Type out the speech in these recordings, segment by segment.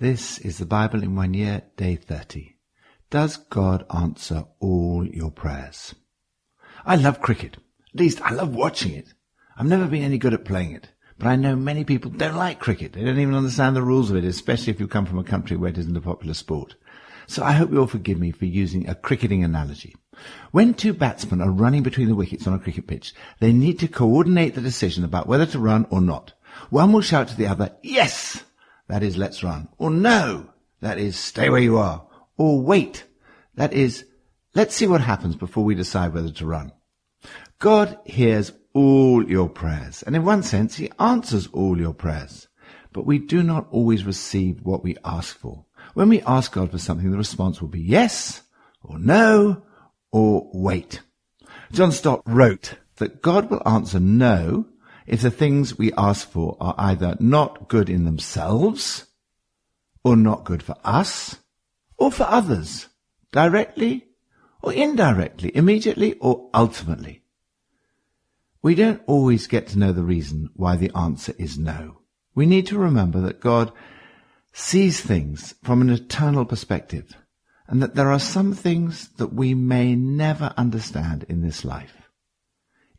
This is the Bible in one year, day 30. Does God answer all your prayers? I love cricket. At least I love watching it. I've never been any good at playing it. But I know many people don't like cricket. They don't even understand the rules of it, especially if you come from a country where it isn't a popular sport. So I hope you'll forgive me for using a cricketing analogy. When two batsmen are running between the wickets on a cricket pitch, they need to coordinate the decision about whether to run or not. One will shout to the other, yes! That is, let's run. Or no! That is, stay where you are. Or wait. That is, let's see what happens before we decide whether to run. God hears all your prayers, and in one sense, He answers all your prayers. But we do not always receive what we ask for. When we ask God for something, the response will be yes, or no, or wait. John Stott wrote that God will answer no if the things we ask for are either not good in themselves, or not good for us, or for others, directly or indirectly, immediately or ultimately. We don't always get to know the reason why the answer is no. We need to remember that God sees things from an eternal perspective and that there are some things that we may never understand in this life.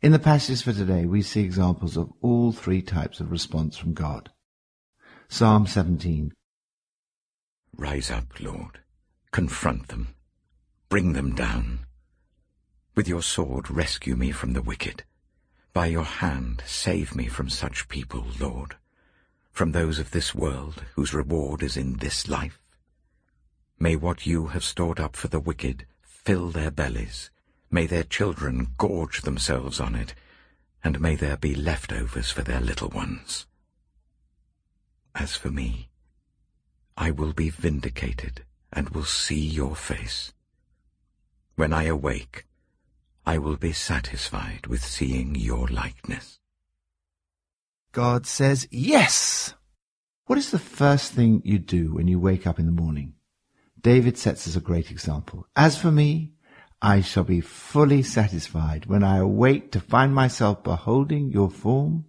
In the passage for today, we see examples of all three types of response from God. Psalm 17. Rise up, Lord. Confront them. Bring them down. With your sword rescue me from the wicked. By your hand save me from such people, Lord, from those of this world whose reward is in this life. May what you have stored up for the wicked fill their bellies, May their children gorge themselves on it, and may there be leftovers for their little ones. As for me, I will be vindicated and will see your face. When I awake, I will be satisfied with seeing your likeness. God says yes. What is the first thing you do when you wake up in the morning? David sets us a great example. As for me, I shall be fully satisfied when I awake to find myself beholding your form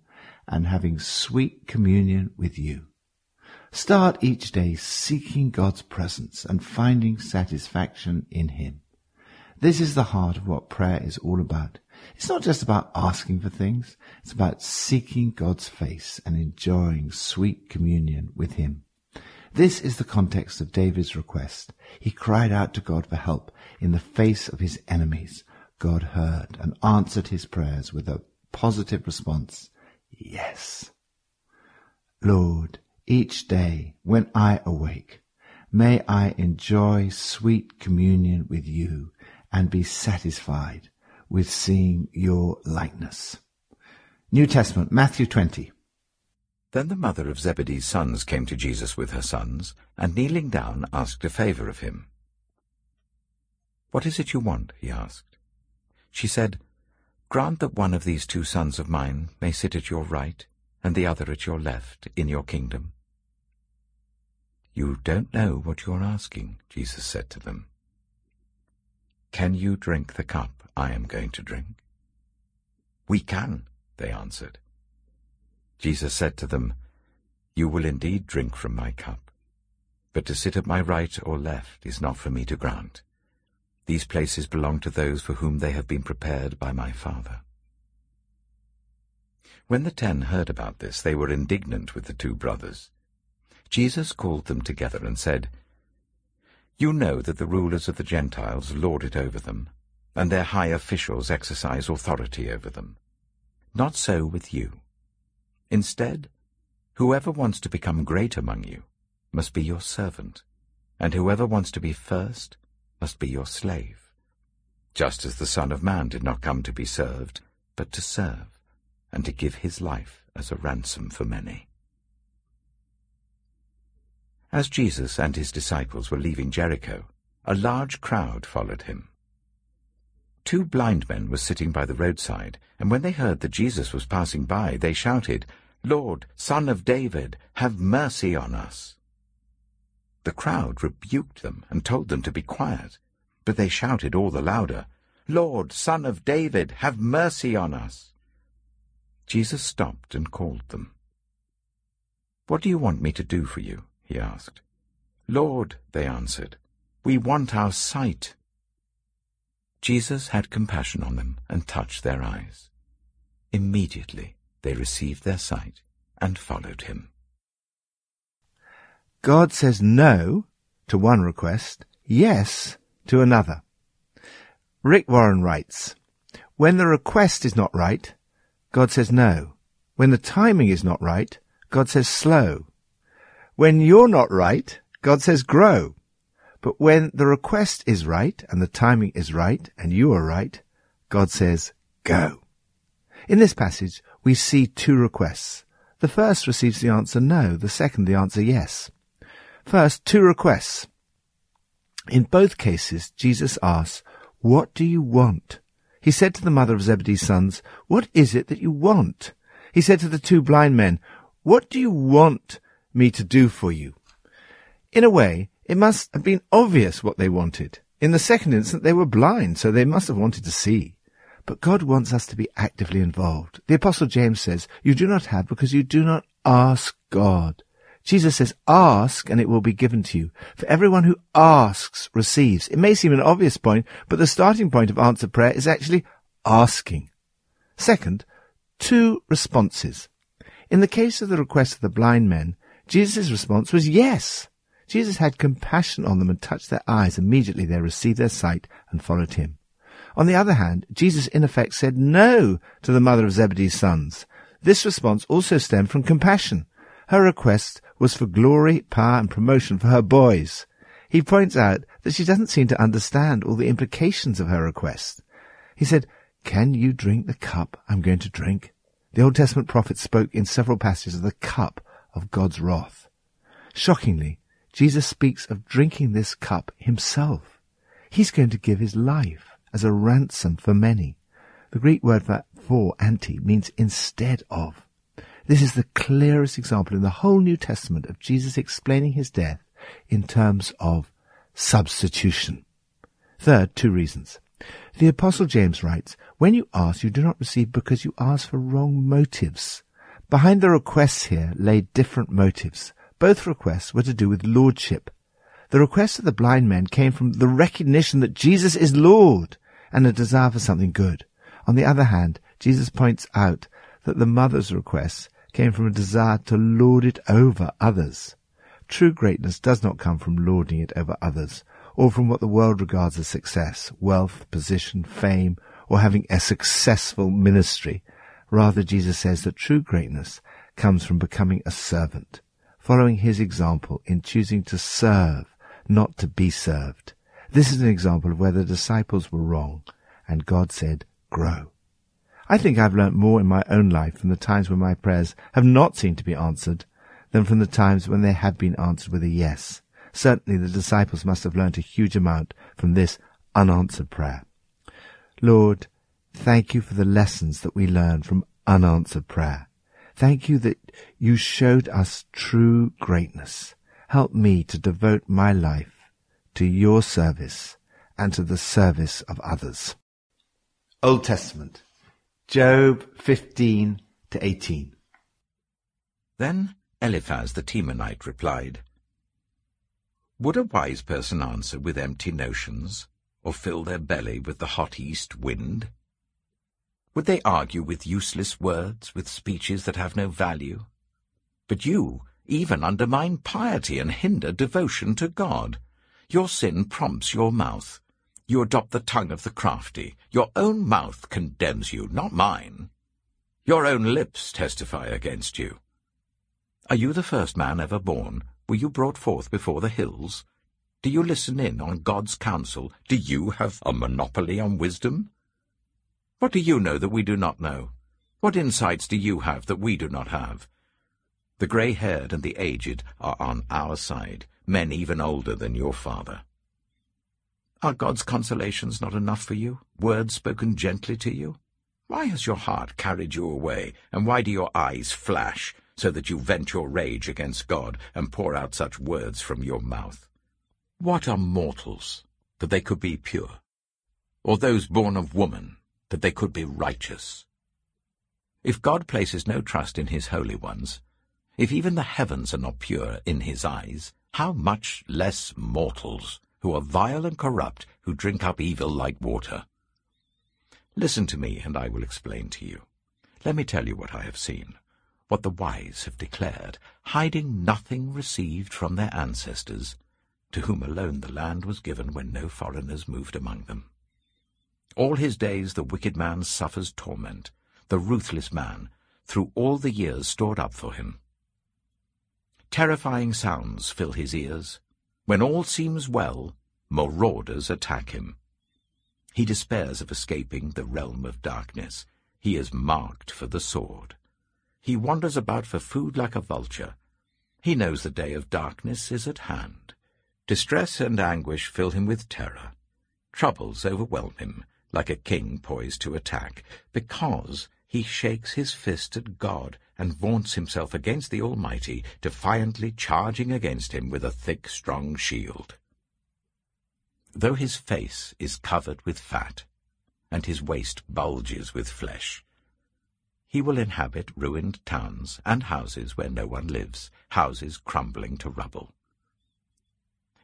and having sweet communion with you. Start each day seeking God's presence and finding satisfaction in Him. This is the heart of what prayer is all about. It's not just about asking for things. It's about seeking God's face and enjoying sweet communion with Him. This is the context of David's request. He cried out to God for help in the face of his enemies. God heard and answered his prayers with a positive response. Yes. Lord, each day when I awake, may I enjoy sweet communion with you and be satisfied with seeing your likeness. New Testament, Matthew 20. Then the mother of Zebedee's sons came to Jesus with her sons, and kneeling down asked a favour of him. What is it you want? he asked. She said, Grant that one of these two sons of mine may sit at your right, and the other at your left, in your kingdom. You don't know what you are asking, Jesus said to them. Can you drink the cup I am going to drink? We can, they answered. Jesus said to them, You will indeed drink from my cup, but to sit at my right or left is not for me to grant. These places belong to those for whom they have been prepared by my Father. When the ten heard about this, they were indignant with the two brothers. Jesus called them together and said, You know that the rulers of the Gentiles lord it over them, and their high officials exercise authority over them. Not so with you. Instead, whoever wants to become great among you must be your servant, and whoever wants to be first must be your slave, just as the Son of Man did not come to be served, but to serve, and to give his life as a ransom for many. As Jesus and his disciples were leaving Jericho, a large crowd followed him. Two blind men were sitting by the roadside, and when they heard that Jesus was passing by, they shouted, Lord, Son of David, have mercy on us. The crowd rebuked them and told them to be quiet, but they shouted all the louder, Lord, Son of David, have mercy on us. Jesus stopped and called them. What do you want me to do for you? he asked. Lord, they answered, we want our sight. Jesus had compassion on them and touched their eyes. Immediately they received their sight and followed him. God says no to one request, yes to another. Rick Warren writes, When the request is not right, God says no. When the timing is not right, God says slow. When you're not right, God says grow. But when the request is right and the timing is right and you are right, God says go. In this passage, we see two requests. The first receives the answer no, the second the answer yes. First, two requests. In both cases, Jesus asks, what do you want? He said to the mother of Zebedee's sons, what is it that you want? He said to the two blind men, what do you want me to do for you? In a way, it must have been obvious what they wanted. In the second instance, they were blind, so they must have wanted to see. But God wants us to be actively involved. The apostle James says, you do not have because you do not ask God. Jesus says, ask and it will be given to you. For everyone who asks receives. It may seem an obvious point, but the starting point of answered prayer is actually asking. Second, two responses. In the case of the request of the blind men, Jesus' response was yes. Jesus had compassion on them and touched their eyes. Immediately they received their sight and followed him. On the other hand, Jesus in effect said no to the mother of Zebedee's sons. This response also stemmed from compassion. Her request was for glory, power, and promotion for her boys. He points out that she doesn't seem to understand all the implications of her request. He said, Can you drink the cup I'm going to drink? The Old Testament prophet spoke in several passages of the cup of God's wrath. Shockingly, Jesus speaks of drinking this cup himself. He's going to give his life as a ransom for many. The Greek word for, for anti means instead of. This is the clearest example in the whole New Testament of Jesus explaining his death in terms of substitution. Third, two reasons. The apostle James writes, when you ask, you do not receive because you ask for wrong motives. Behind the requests here lay different motives. Both requests were to do with lordship. The request of the blind men came from the recognition that Jesus is Lord and a desire for something good. On the other hand, Jesus points out that the mother's request came from a desire to lord it over others. True greatness does not come from lording it over others, or from what the world regards as success, wealth, position, fame, or having a successful ministry. Rather, Jesus says that true greatness comes from becoming a servant, following his example in choosing to serve, not to be served. This is an example of where the disciples were wrong, and God said, grow. I think I've learnt more in my own life from the times when my prayers have not seemed to be answered than from the times when they have been answered with a yes. Certainly the disciples must have learnt a huge amount from this unanswered prayer. Lord, thank you for the lessons that we learn from unanswered prayer. Thank you that you showed us true greatness. Help me to devote my life to your service and to the service of others. Old Testament, Job 15 to 18. Then Eliphaz the Temanite replied, Would a wise person answer with empty notions, or fill their belly with the hot east wind? Would they argue with useless words, with speeches that have no value? But you even undermine piety and hinder devotion to God. Your sin prompts your mouth. You adopt the tongue of the crafty. Your own mouth condemns you, not mine. Your own lips testify against you. Are you the first man ever born? Were you brought forth before the hills? Do you listen in on God's counsel? Do you have a monopoly on wisdom? What do you know that we do not know? What insights do you have that we do not have? The grey-haired and the aged are on our side, men even older than your father. Are God's consolations not enough for you, words spoken gently to you? Why has your heart carried you away, and why do your eyes flash, so that you vent your rage against God and pour out such words from your mouth? What are mortals, that they could be pure? Or those born of woman, that they could be righteous? If God places no trust in his holy ones, if even the heavens are not pure in his eyes, how much less mortals, who are vile and corrupt, who drink up evil like water. Listen to me, and I will explain to you. Let me tell you what I have seen, what the wise have declared, hiding nothing received from their ancestors, to whom alone the land was given when no foreigners moved among them. All his days the wicked man suffers torment, the ruthless man, through all the years stored up for him. Terrifying sounds fill his ears. When all seems well, marauders attack him. He despairs of escaping the realm of darkness. He is marked for the sword. He wanders about for food like a vulture. He knows the day of darkness is at hand. Distress and anguish fill him with terror. Troubles overwhelm him, like a king poised to attack, because he shakes his fist at God and vaunts himself against the Almighty, defiantly charging against him with a thick, strong shield. Though his face is covered with fat, and his waist bulges with flesh, he will inhabit ruined towns and houses where no one lives, houses crumbling to rubble.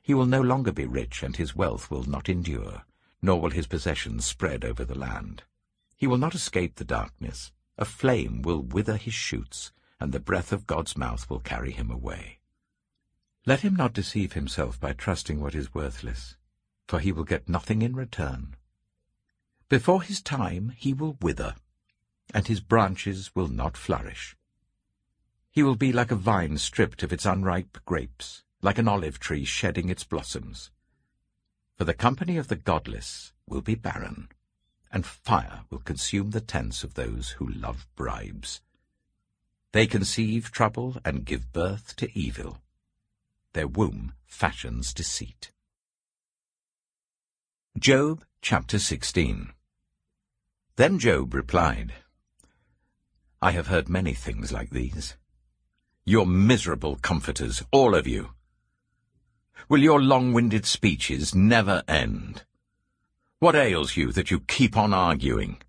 He will no longer be rich, and his wealth will not endure, nor will his possessions spread over the land. He will not escape the darkness. A flame will wither his shoots, and the breath of God's mouth will carry him away. Let him not deceive himself by trusting what is worthless, for he will get nothing in return. Before his time he will wither, and his branches will not flourish. He will be like a vine stripped of its unripe grapes, like an olive tree shedding its blossoms. For the company of the godless will be barren, and fire will consume the tents of those who love bribes. They conceive trouble and give birth to evil. Their womb fashions deceit. Job chapter 16 Then Job replied, I have heard many things like these. You're miserable comforters, all of you. Will your long-winded speeches never end? What ails you that you keep on arguing?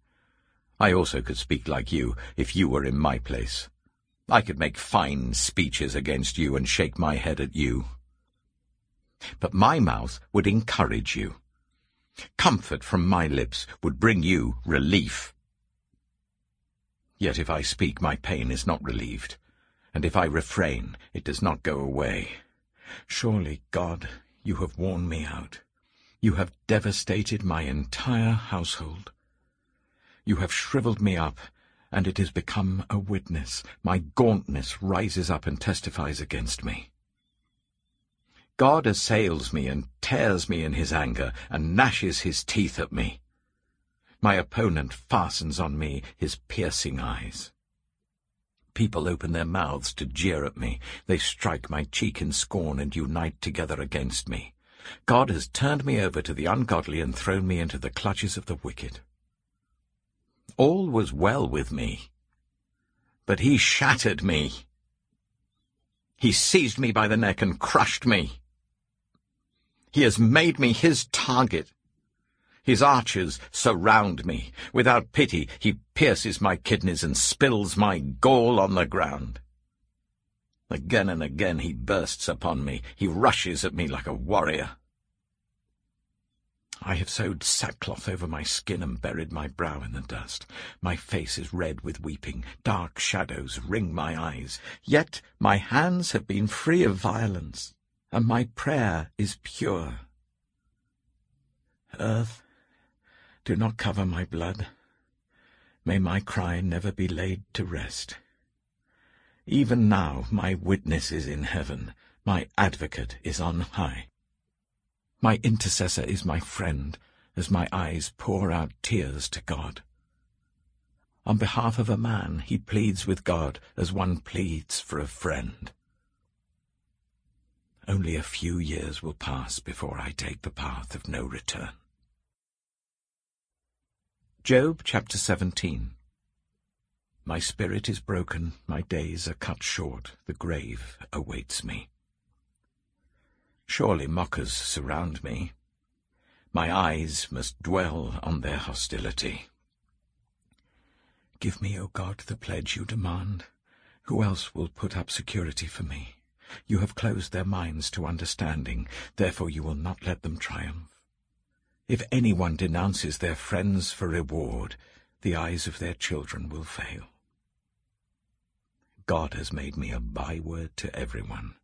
I also could speak like you if you were in my place. I could make fine speeches against you and shake my head at you. But my mouth would encourage you. Comfort from my lips would bring you relief. Yet if I speak, my pain is not relieved, and if I refrain, it does not go away. Surely, God, you have worn me out. You have devastated my entire household. You have shriveled me up, and it has become a witness. My gauntness rises up and testifies against me. God assails me and tears me in his anger and gnashes his teeth at me. My opponent fastens on me his piercing eyes. People open their mouths to jeer at me. They strike my cheek in scorn and unite together against me. God has turned me over to the ungodly and thrown me into the clutches of the wicked. All was well with me, but he shattered me. He seized me by the neck and crushed me. He has made me his target. His archers surround me. Without pity, he pierces my kidneys and spills my gall on the ground. Again and again he bursts upon me. He rushes at me like a warrior. I have sewed sackcloth over my skin and buried my brow in the dust. My face is red with weeping. Dark shadows ring my eyes. Yet my hands have been free of violence, and my prayer is pure. Earth, do not cover my blood. May my cry never be laid to rest. Even now my witness is in heaven, my advocate is on high. My intercessor is my friend, as my eyes pour out tears to God. On behalf of a man, he pleads with God as one pleads for a friend. Only a few years will pass before I take the path of no return. Job chapter 17 My spirit is broken, my days are cut short, the grave awaits me. Surely mockers surround me. My eyes must dwell on their hostility. Give me, O God, the pledge you demand. Who else will put up security for me? You have closed their minds to understanding, therefore you will not let them triumph. If anyone denounces their friends for reward, the eyes of their children will fail. God has made me a byword to everyone,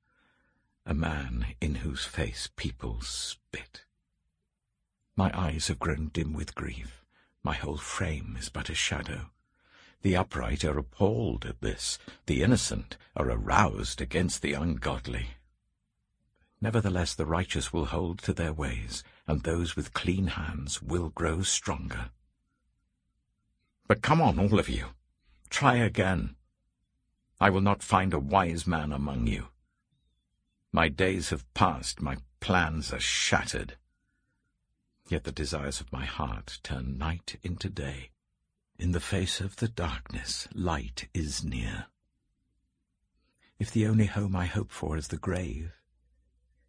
a man in whose face people spit. My eyes have grown dim with grief, my whole frame is but a shadow. The upright are appalled at this, the innocent are aroused against the ungodly. Nevertheless the righteous will hold to their ways, and those with clean hands will grow stronger. But come on, all of you. Try again. I will not find a wise man among you. My days have passed, my plans are shattered. Yet the desires of my heart turn night into day. In the face of the darkness, light is near. If the only home I hope for is the grave,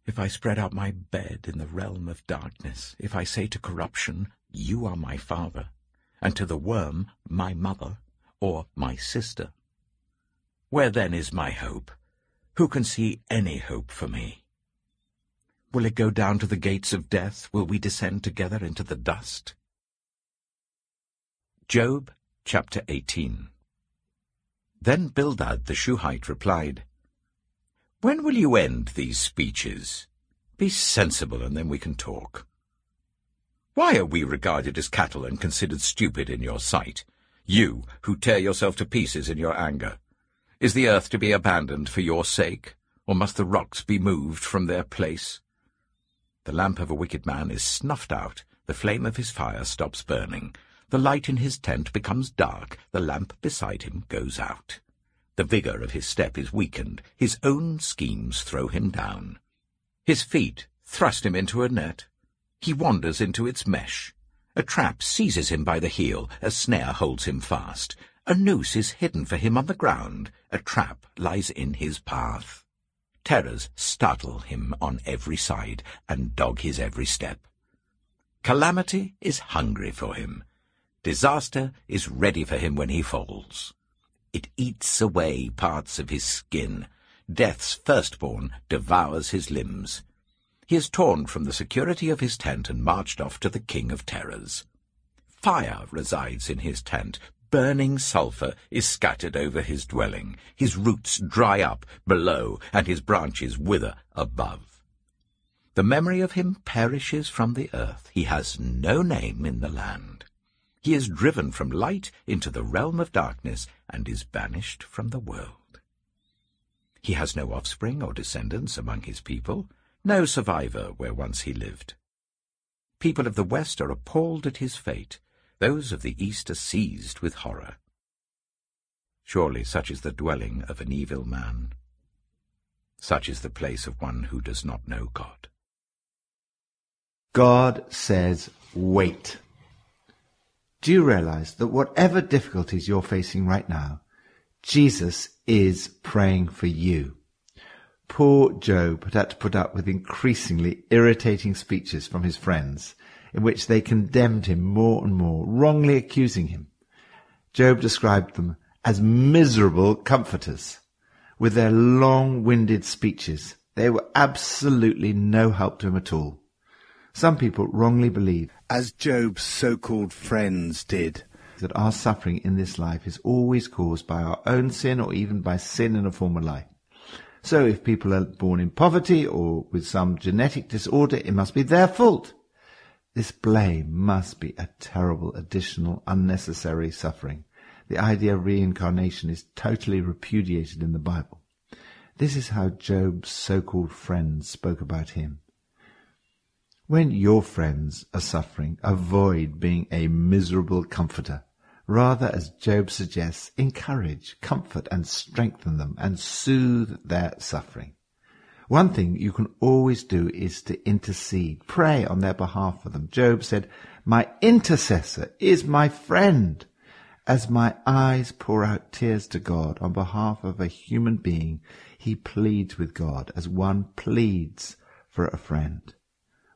if I spread out my bed in the realm of darkness, if I say to corruption, You are my father, and to the worm, My mother, or my sister, where then is my hope? Who can see any hope for me? Will it go down to the gates of death? Will we descend together into the dust? Job chapter 18 Then Bildad the Shuhite replied, When will you end these speeches? Be sensible, and then we can talk. Why are we regarded as cattle and considered stupid in your sight, you who tear yourself to pieces in your anger? Is the earth to be abandoned for your sake, or must the rocks be moved from their place? The lamp of a wicked man is snuffed out, the flame of his fire stops burning, the light in his tent becomes dark, the lamp beside him goes out. The vigour of his step is weakened, his own schemes throw him down. His feet thrust him into a net. He wanders into its mesh. A trap seizes him by the heel, a snare holds him fast. A noose is hidden for him on the ground, a trap lies in his path. Terrors startle him on every side, and dog his every step. Calamity is hungry for him. Disaster is ready for him when he falls. It eats away parts of his skin. Death's firstborn devours his limbs. He is torn from the security of his tent and marched off to the king of terrors. Fire resides in his tent. Burning sulphur is scattered over his dwelling. His roots dry up below, and his branches wither above. The memory of him perishes from the earth. He has no name in the land. He is driven from light into the realm of darkness and is banished from the world. He has no offspring or descendants among his people, no survivor where once he lived. People of the West are appalled at his fate. Those of the East are seized with horror. Surely such is the dwelling of an evil man. Such is the place of one who does not know God. God says, wait. Do you realize that whatever difficulties you're facing right now, Jesus is praying for you? Poor Job had to put up with increasingly irritating speeches from his friends in which they condemned him more and more, wrongly accusing him. Job described them as miserable comforters. With their long-winded speeches, they were absolutely no help to him at all. Some people wrongly believe, as Job's so-called friends did, that our suffering in this life is always caused by our own sin or even by sin in a former life. So if people are born in poverty or with some genetic disorder, it must be their fault. This blame must be a terrible additional unnecessary suffering. The idea of reincarnation is totally repudiated in the Bible. This is how Job's so-called friends spoke about him. When your friends are suffering, avoid being a miserable comforter. Rather, as Job suggests, encourage, comfort and strengthen them and soothe their suffering. One thing you can always do is to intercede, pray on their behalf for them. Job said, my intercessor is my friend. As my eyes pour out tears to God on behalf of a human being, he pleads with God as one pleads for a friend.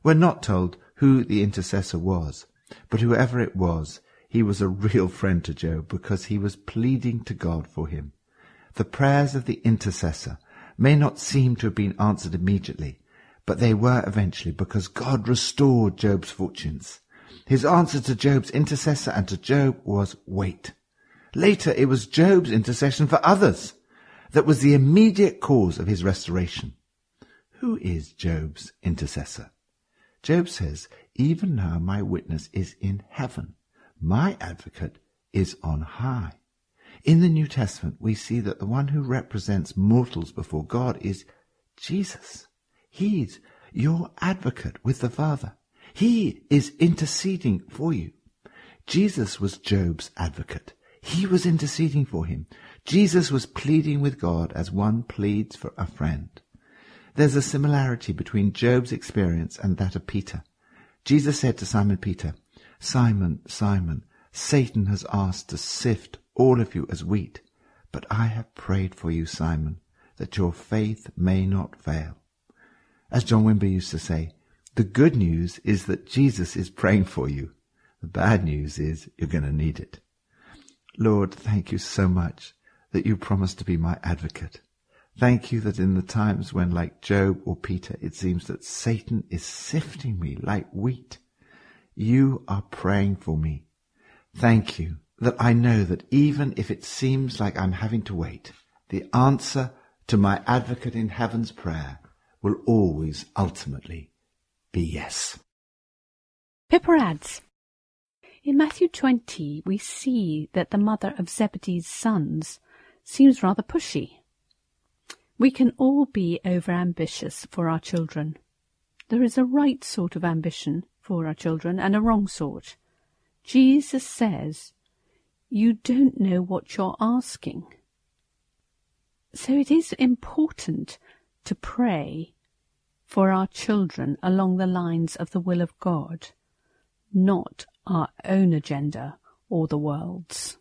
We're not told who the intercessor was, but whoever it was, he was a real friend to Job because he was pleading to God for him. The prayers of the intercessor may not seem to have been answered immediately, but they were eventually because God restored Job's fortunes. His answer to Job's intercessor and to Job was wait. Later it was Job's intercession for others that was the immediate cause of his restoration. Who is Job's intercessor? Job says, even now my witness is in heaven. My advocate is on high. In the New Testament, we see that the one who represents mortals before God is Jesus. He's your advocate with the Father. He is interceding for you. Jesus was Job's advocate. He was interceding for him. Jesus was pleading with God as one pleads for a friend. There's a similarity between Job's experience and that of Peter. Jesus said to Simon Peter, Simon, Simon, Satan has asked to sift all of you as wheat, but I have prayed for you, Simon, that your faith may not fail. As John Wimber used to say, the good news is that Jesus is praying for you. The bad news is you're going to need it. Lord, thank you so much that you promised to be my advocate. Thank you that in the times when, like Job or Peter, it seems that Satan is sifting me like wheat, you are praying for me. Thank you that I know that even if it seems like I'm having to wait, the answer to my advocate in heaven's prayer will always ultimately be yes. Pippa adds, in Matthew 20, we see that the mother of Zebedee's sons seems rather pushy. We can all be overambitious for our children. There is a right sort of ambition for our children and a wrong sort. Jesus says, You don't know what you're asking. So it is important to pray for our children along the lines of the will of God, not our own agenda or the world's.